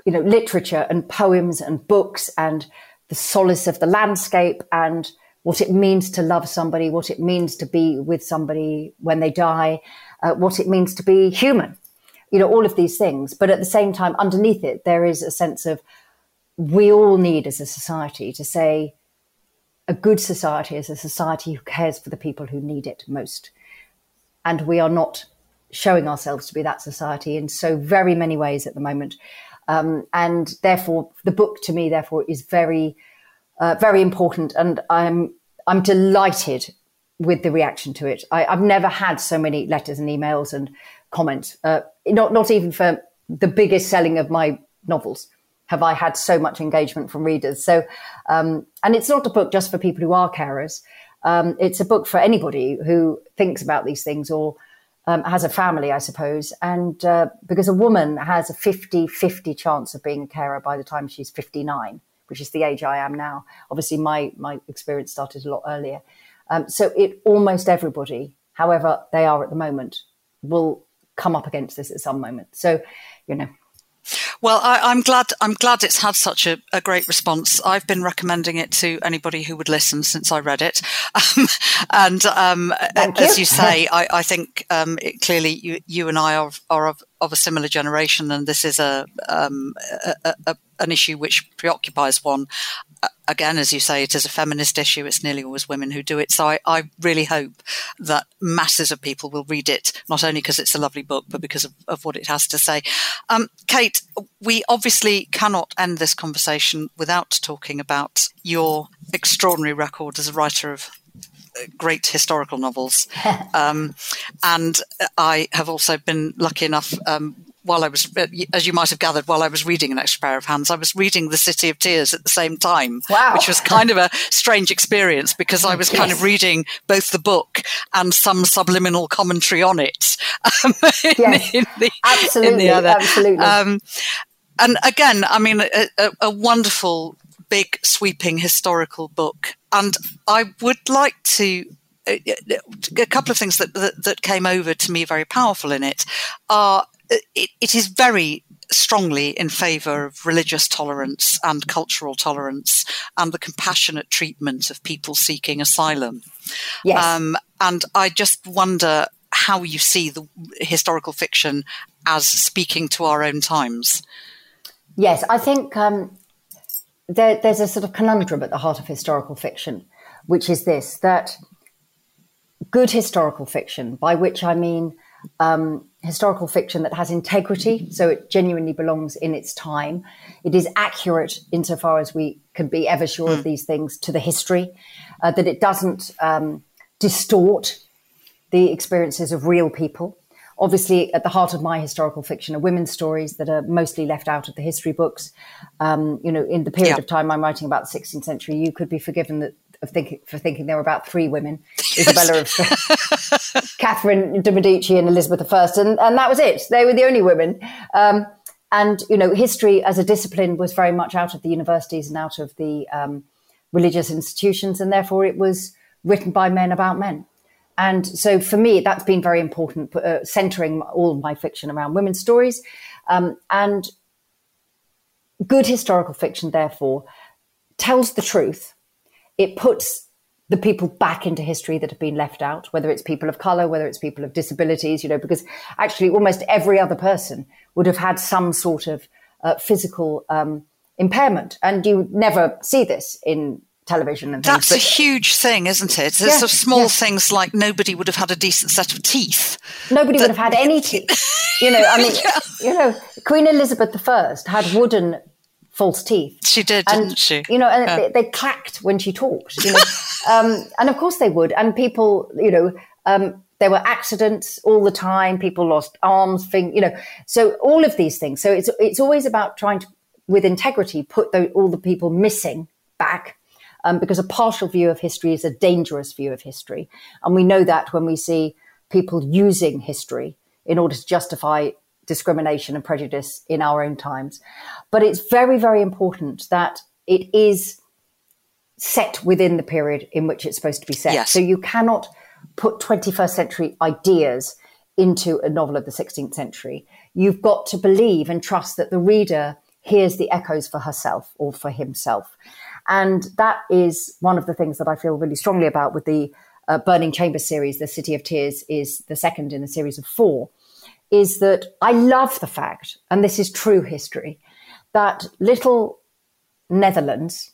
you know literature and poems and books and the solace of the landscape and what it means to love somebody, what it means to be with somebody when they die, uh, what it means to be human. You know, all of these things. But at the same time, underneath it, there is a sense of we all need as a society to say, a good society is a society who cares for the people who need it most. And we are not showing ourselves to be that society in so very many ways at the moment. Um, and therefore, the book to me, therefore, is very, uh, very important. And I'm, I'm delighted with the reaction to it. I, have never had so many letters and emails and comments. Uh, not, not even for the biggest selling of my novels have I had so much engagement from readers. So, um, and it's not a book just for people who are carers. Um, it's a book for anybody who thinks about these things or um, has a family, I suppose. And uh, because a woman has a 50 50 chance of being a carer by the time she's 59, which is the age I am now. Obviously, my, my experience started a lot earlier. Um, so it almost everybody, however they are at the moment, will come up against this at some moment. So, you know, well, I, am glad. I'm glad it's had such a, a, great response. I've been recommending it to anybody who would listen since I read it, um, and um, as you, you say, I, I think um, it, clearly you, you and I are, are of, of, a similar generation, and this is a, um, a, a an issue which preoccupies one again, as you say, it is a feminist issue. It's nearly always women who do it. So I, I really hope that masses of people will read it, not only because it's a lovely book, but because of, of what it has to say. Um, Kate, we obviously cannot end this conversation without talking about your extraordinary record as a writer of uh, great historical novels. Um, and I have also been lucky enough um, while I was, as you might have gathered, while I was reading An Extra Pair of Hands, I was reading The City of Tears at the same time, wow. which was kind of a strange experience because I was yes. kind of reading both the book and some subliminal commentary on it. Um, yes, in the, absolutely, the absolutely. Um, and again, I mean, a, a, a wonderful, big, sweeping historical book. And I would like to a couple of things that, that, that came over to me very powerful in it are it, it is very strongly in favour of religious tolerance and cultural tolerance and the compassionate treatment of people seeking asylum. Yes. Um, and I just wonder how you see the historical fiction as speaking to our own times. Yes, I think um, there, there's a sort of conundrum at the heart of historical fiction, which is this that good historical fiction, by which I mean um, historical fiction that has integrity, so it genuinely belongs in its time. It is accurate insofar as we can be ever sure of hmm. these things to the history, uh, that it doesn't um, distort the experiences of real people. Obviously, at the heart of my historical fiction are women's stories that are mostly left out of the history books. Um, you know, in the period yeah. of time I'm writing about the 16th century, you could be forgiven that of thinking for thinking there were about three women: Isabella of Catherine de Medici and Elizabeth I, and and that was it. They were the only women. Um, and you know, history as a discipline was very much out of the universities and out of the um, religious institutions, and therefore it was written by men about men. And so, for me, that's been very important, uh, centering all my fiction around women's stories. Um, and good historical fiction, therefore, tells the truth it puts the people back into history that have been left out, whether it's people of color, whether it's people of disabilities, you know, because actually almost every other person would have had some sort of uh, physical um, impairment. And you never see this in television and things. That's a huge thing, isn't it? There's yeah, sort of small yeah. things like nobody would have had a decent set of teeth. Nobody that, would have had any teeth. You know, I mean, yeah. you know, Queen Elizabeth I had wooden false teeth. She did, and, didn't she? You know, and yeah. they, they, clacked when she talked. You know, um, and of course they would. And people, you know, um, there were accidents all the time. People lost arms, thing, you know. So all of these things. So it's it's always about trying to, with integrity, put the, all the people missing back. Um, because a partial view of history is a dangerous view of history, and we know that when we see people using history in order to justify discrimination and prejudice in our own times. But it's very, very important that it is set within the period in which it's supposed to be set. Yes. So you cannot put 21st century ideas into a novel of the 16th century. You've got to believe and trust that the reader hears the echoes for herself or for himself. And that is one of the things that I feel really strongly about with the uh, Burning Chamber series. The City of Tears is the second in a series of four is that I love the fact, and this is true history, that little Netherlands,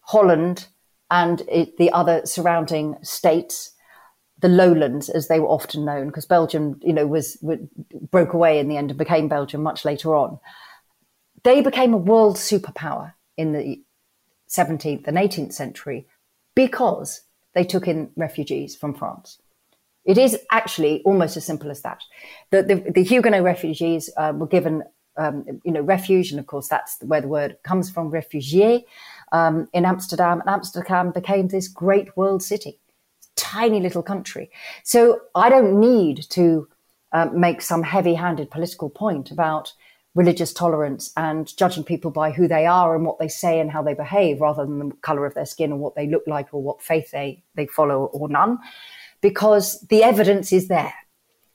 Holland, and it, the other surrounding states, the lowlands, as they were often known, because Belgium, you know, was, was broke away in the end and became Belgium much later on. They became a world superpower in the 17th and 18th century because they took in refugees from France. It is actually almost as simple as that. The, the, the Huguenot refugees uh, were given, um, you know, refuge, and of course that's where the word comes from, refugié, um, in Amsterdam. And Amsterdam became this great world city, tiny little country. So I don't need to uh, make some heavy-handed political point about religious tolerance and judging people by who they are and what they say and how they behave rather than the color of their skin or what they look like or what faith they, they follow or none because the evidence is there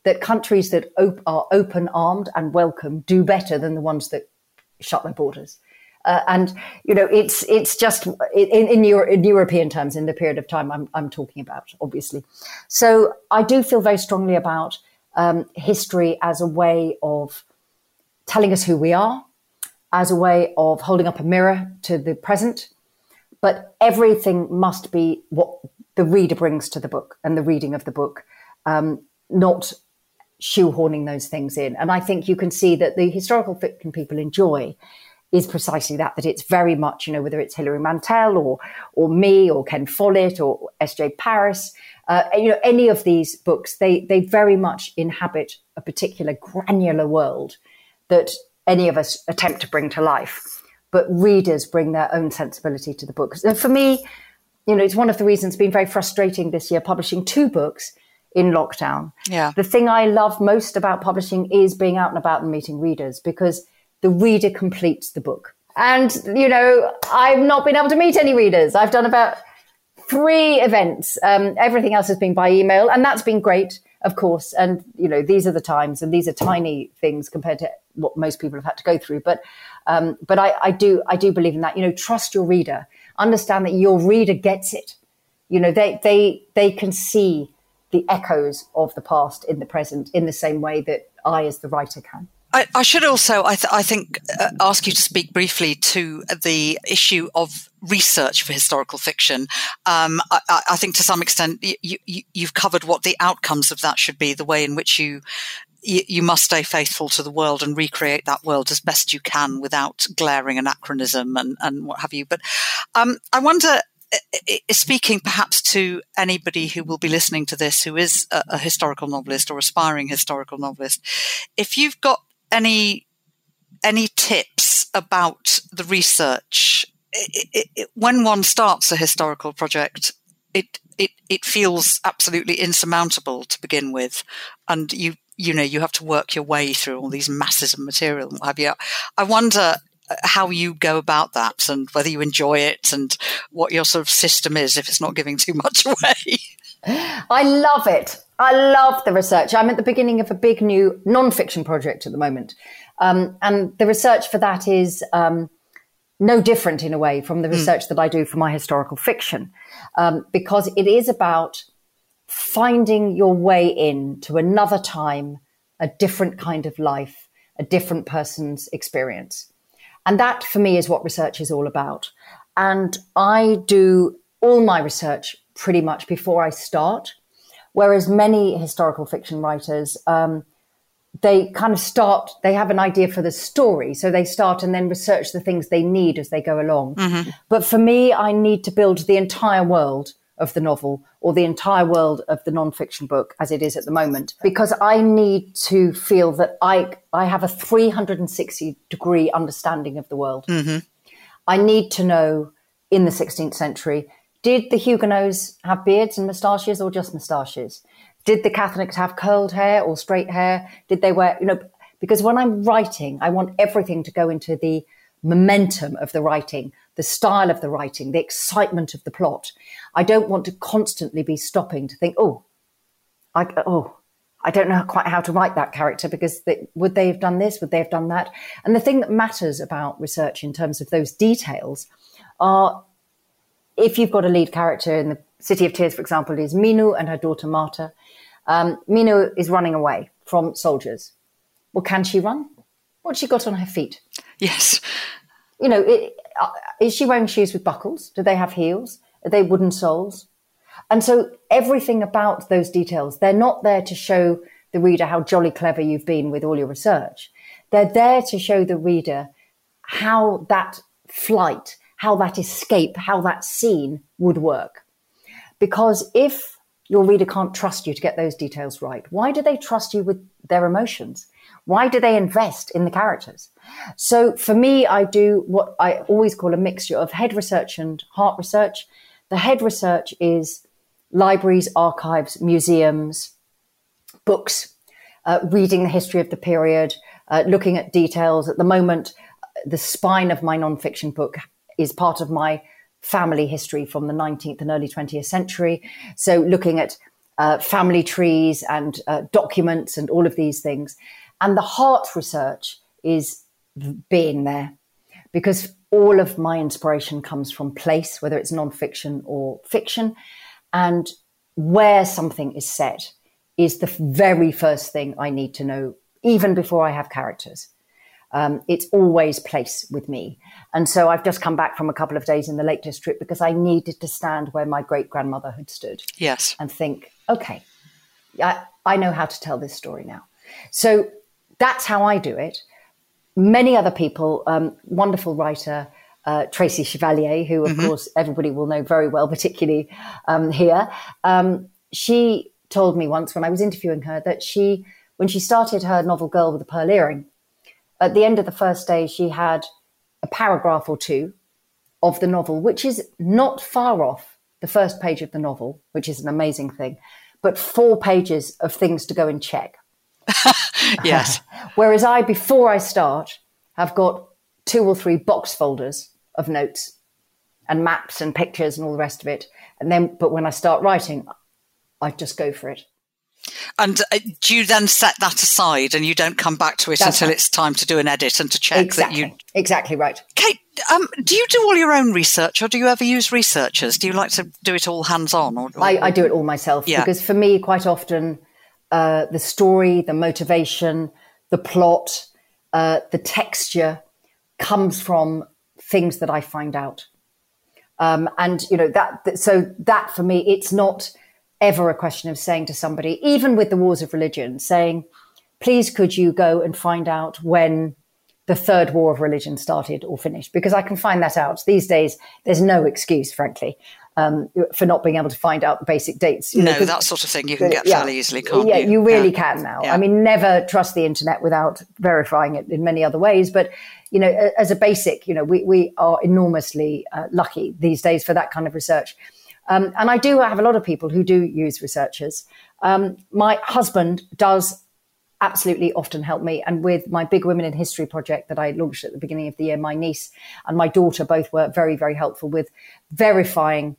that countries that op- are open armed and welcome do better than the ones that shut their borders. Uh, and you know, it's it's just in, in, Euro- in, European terms in the period of time I'm, I'm talking about, obviously. So I do feel very strongly about um, history as a way of telling us who we are, as a way of holding up a mirror to the present. But everything must be what the reader brings to the book and the reading of the book, um, not shoehorning those things in. And I think you can see that the historical fiction people enjoy is precisely that, that it's very much, you know, whether it's Hilary Mantel or, or me or Ken Follett or S.J. Paris, uh, you know, any of these books, they, they very much inhabit a particular granular world that any of us attempt to bring to life. But readers bring their own sensibility to the book. And for me, you know, it's one of the reasons it's been very frustrating this year publishing two books in lockdown. Yeah. The thing I love most about publishing is being out and about and meeting readers because the reader completes the book. And, you know, I've not been able to meet any readers. I've done about three events. Um, everything else has been by email, and that's been great, of course. And, you know, these are the times, and these are tiny things compared to what most people have had to go through. But, um, but I, I do, I do believe in that. You know, trust your reader understand that your reader gets it. You know, they, they, they can see the echoes of the past in the present in the same way that I, as the writer, can. I, I should also, I, th- I think, uh, ask you to speak briefly to the issue of research for historical fiction. Um, I, I, think to some extent you, you, you've covered what the outcomes of that should be, the way in which you you, must stay faithful to the world and recreate that world as best you can without glaring anachronism and, and what have you. But um, I wonder, speaking perhaps to anybody who will be listening to this who is a, a historical novelist or aspiring historical novelist, if you've got any any tips about the research it, it, it, when one starts a historical project, it it it feels absolutely insurmountable to begin with, and you you know you have to work your way through all these masses of material and what have you. I wonder uh, how you go about that and whether you enjoy it and what your sort of system is if it's not giving too much away. I love it. I love the research. I'm at the beginning of a big new non-fiction project at the moment, um, and the research for that is um, no different in a way from the hmm. research mm. that I do for my historical fiction, um, because it is about finding your way in to another time, a different kind of life, a different person's experience. And that for me is what research is all about. And I do all my research pretty much before I start, whereas many historical fiction writers, um, they kind of start, they have an idea for the story. So they start and then research the things they need as they go along. Mm-hmm. But for me, I need to build the entire world of the novel or the entire world of the nonfiction book as it is at the moment, because I need to feel that I, I have a 360 degree understanding of the world. Mm-hmm. I need to know in the 16th century, did the Huguenots have beards and moustaches or just moustaches? Did the Catholics have curled hair or straight hair? Did they wear, you know, because when I'm writing, I want everything to go into the momentum of the writing, the style of the writing, the excitement of the plot. I don't want to constantly be stopping to think, oh, I, oh, I don't know quite how to write that character because they, would they have done this? Would they have done that? And the thing that matters about research in terms of those details are if you've got a lead character in the City of Tears, for example, is Minou and her daughter Marta. Um, Minou is running away from soldiers. Well, can she run? What's she got on her feet? Yes. You know, uh, is she wearing shoes with buckles? Do they have heels? Are they wooden soles? And so everything about those details, they're not there to show the reader how jolly clever you've been with all your research. They're there to show the reader how that flight, how that escape, how that scene would work. Because if your reader can't trust you to get those details right, why do they trust you with their emotions? Why do they invest in the characters? So for me, I do what I always call a mixture of head research and heart research. The head research is libraries, archives, museums, books, uh, reading the history of the period, uh, looking at details. At the moment, the spine of my nonfiction book is part of my family history from the 19th and early 20th century. So looking at uh, family trees and uh, documents and all of these things. And the heart research is being there because all of my inspiration comes from place, whether it's nonfiction or fiction. And where something is set is the very first thing I need to know, even before I have characters. Um, it's always place with me. And so I've just come back from a couple of days in the Lake District because I needed to stand where my great grandmother had stood. Yes. And think, okay, I, I know how to tell this story now. So that's how I do it. Many other people, um, wonderful writer, uh, Tracy Chevalier, who of mm-hmm. course everybody will know very well, particularly um, here. Um, she told me once when I was interviewing her that she, when she started her novel Girl with a Pearl Earring, at the end of the first day, she had a paragraph or two of the novel, which is not far off the first page of the novel, which is an amazing thing, but four pages of things to go and check. yes. Whereas I, before I start, have got two or three box folders of notes and maps and pictures and all the rest of it. And then, but when I start writing, I just go for it. And uh, do you then set that aside and you don't come back to it That's until right. it's time to do an edit and to check exactly. that you. Exactly right. Kate, um, do you do all your own research or do you ever use researchers? Do you like to do it all hands on? Or, or, I, I, do it all myself yeah. because for me, quite often, uh, the story, the motivation, the plot, uh, the texture comes from things that I find out. Um, and you know that so that for me it's not ever a question of saying to somebody even with the wars of religion saying please could you go and find out when the third war of religion started or finished? Because I can find that out. These days there's no excuse frankly um, for not being able to find out the basic dates. You no, know, that sort of thing you can get yeah, fairly easily, can't yeah, you? you really yeah. can now. Yeah. I mean, never trust the internet without verifying it in many other ways. But, you know, as a basic, you know, we, we are enormously uh, lucky these days for that kind of research. Um, and I do have a lot of people who do use researchers. Um, my husband does absolutely often help me. And with my Big Women in History project that I launched at the beginning of the year, my niece and my daughter both were very, very helpful with verifying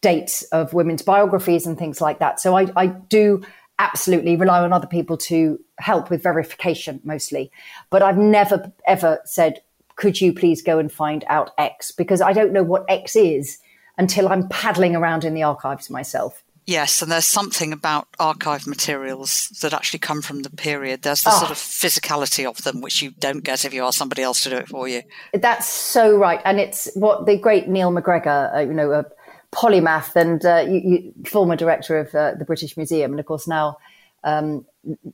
dates of women's biographies and things like that. So I, I do absolutely rely on other people to help with verification mostly. But I've never ever said, could you please go and find out X? Because I don't know what X is until I'm paddling around in the archives myself. Yes, and there's something about archive materials that actually come from the period. There's the oh. sort of physicality of them, which you don't get if you ask somebody else to do it for you. That's so right, and it's what the great Neil MacGregor, uh, you know, a polymath and uh, you, you, former director of uh, the British Museum, and of course now um,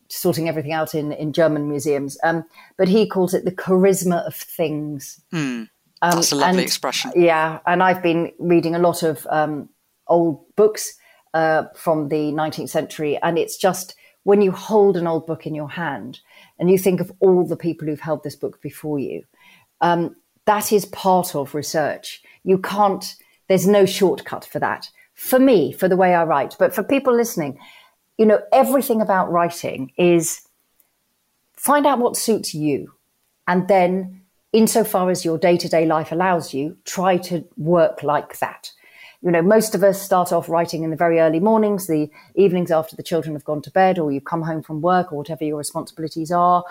sorting everything out in in German museums. Um, but he calls it the charisma of things. Mm. That's a lovely and, expression. Yeah, and I've been reading a lot of um, old books uh, from the 19th century. And it's just when you hold an old book in your hand and you think of all the people who've held this book before you, um, that is part of research. You can't, there's no shortcut for that. For me, for the way I write, but for people listening, you know, everything about writing is find out what suits you. And then, insofar as your day to day life allows you, try to work like that you know, most of us start off writing in the very early mornings, the evenings after the children have gone to bed, or you come home from work, or whatever your responsibilities are.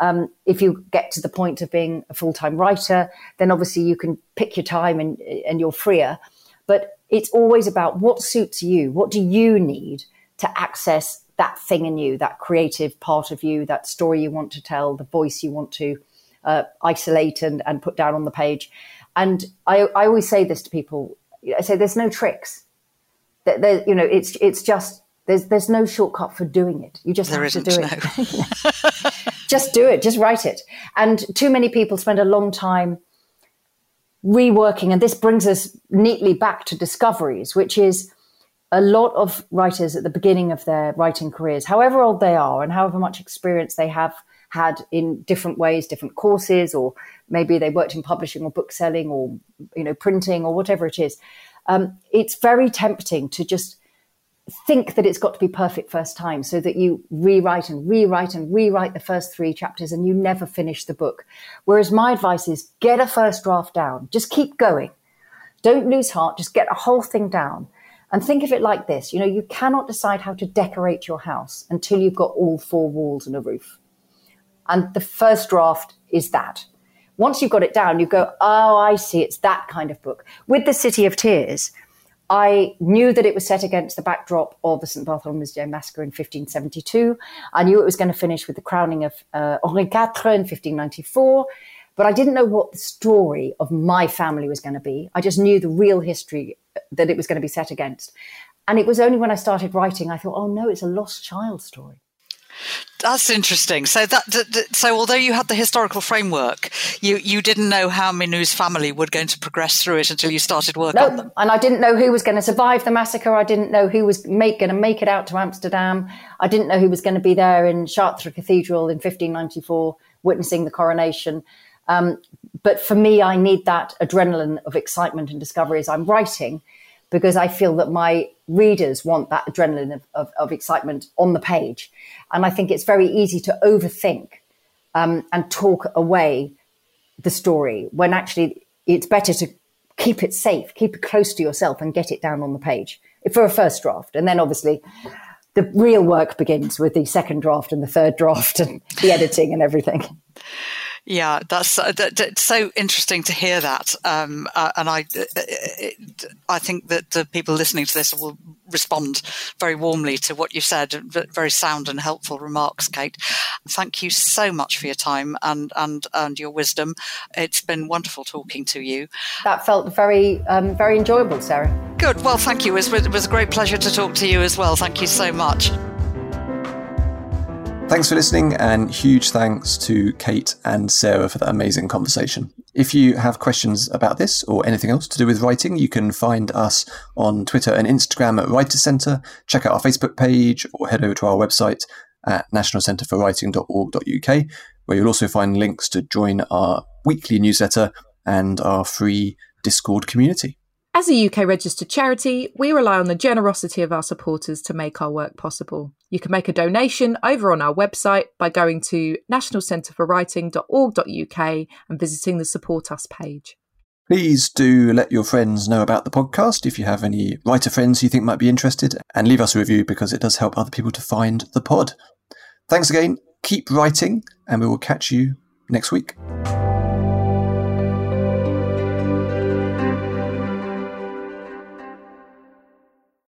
Um, if you get to the point of being a full time writer, then obviously you can pick your time and, and you're freer. But it's always about what suits you. What do you need to access that thing in you, that creative part of you, that story you want to tell, the voice you want to uh, isolate and, and put down on the page? And I, I always say this to people I say there's no tricks. There, there, you know, it's it's just there's there's no shortcut for doing it. You just there have to do it. just do it. Just write it. And too many people spend a long time reworking, and this brings us neatly back to discoveries, which is a lot of writers at the beginning of their writing careers, however old they are and however much experience they have had in different ways, different courses, or maybe they worked in publishing or bookselling or you know printing or whatever it is. Um, it's very tempting to just think that it's got to be perfect first time so that you rewrite and rewrite and rewrite the first three chapters and you never finish the book. Whereas my advice is get a first draft down, just keep going. Don't lose heart, just get a whole thing down. And think of it like this you know, you cannot decide how to decorate your house until you've got all four walls and a roof. And the first draft is that. Once you've got it down, you go, oh, I see, it's that kind of book. With The City of Tears, I knew that it was set against the backdrop of the St. Bartholomew's Day massacre in 1572. I knew it was going to finish with the crowning of uh, Henri IV in 1594. But I didn't know what the story of my family was going to be. I just knew the real history that it was going to be set against. And it was only when I started writing, I thought, oh no, it's a lost child story. That's interesting. So that, so although you had the historical framework, you you didn't know how Minou's family were going to progress through it until you started work no, on them. And I didn't know who was going to survive the massacre. I didn't know who was make, going to make it out to Amsterdam. I didn't know who was going to be there in Chartres Cathedral in 1594, witnessing the coronation. Um, but for me, I need that adrenaline of excitement and discovery as I'm writing because I feel that my readers want that adrenaline of, of, of excitement on the page. And I think it's very easy to overthink um, and talk away the story when actually it's better to keep it safe, keep it close to yourself and get it down on the page for a first draft. And then obviously the real work begins with the second draft and the third draft and the editing and everything. Yeah, that's, uh, that, that's so interesting to hear that, um, uh, and I, uh, it, I think that the people listening to this will respond very warmly to what you said. Very sound and helpful remarks, Kate. Thank you so much for your time and and and your wisdom. It's been wonderful talking to you. That felt very um, very enjoyable, Sarah. Good. Well, thank you. It was, it was a great pleasure to talk to you as well. Thank you so much. Thanks for listening, and huge thanks to Kate and Sarah for that amazing conversation. If you have questions about this or anything else to do with writing, you can find us on Twitter and Instagram at Writer Centre. Check out our Facebook page or head over to our website at nationalcentreforwriting.org.uk, where you'll also find links to join our weekly newsletter and our free Discord community. As a UK registered charity, we rely on the generosity of our supporters to make our work possible. You can make a donation over on our website by going to nationalcentreforwriting.org.uk and visiting the Support Us page. Please do let your friends know about the podcast if you have any writer friends you think might be interested, and leave us a review because it does help other people to find the pod. Thanks again, keep writing, and we will catch you next week.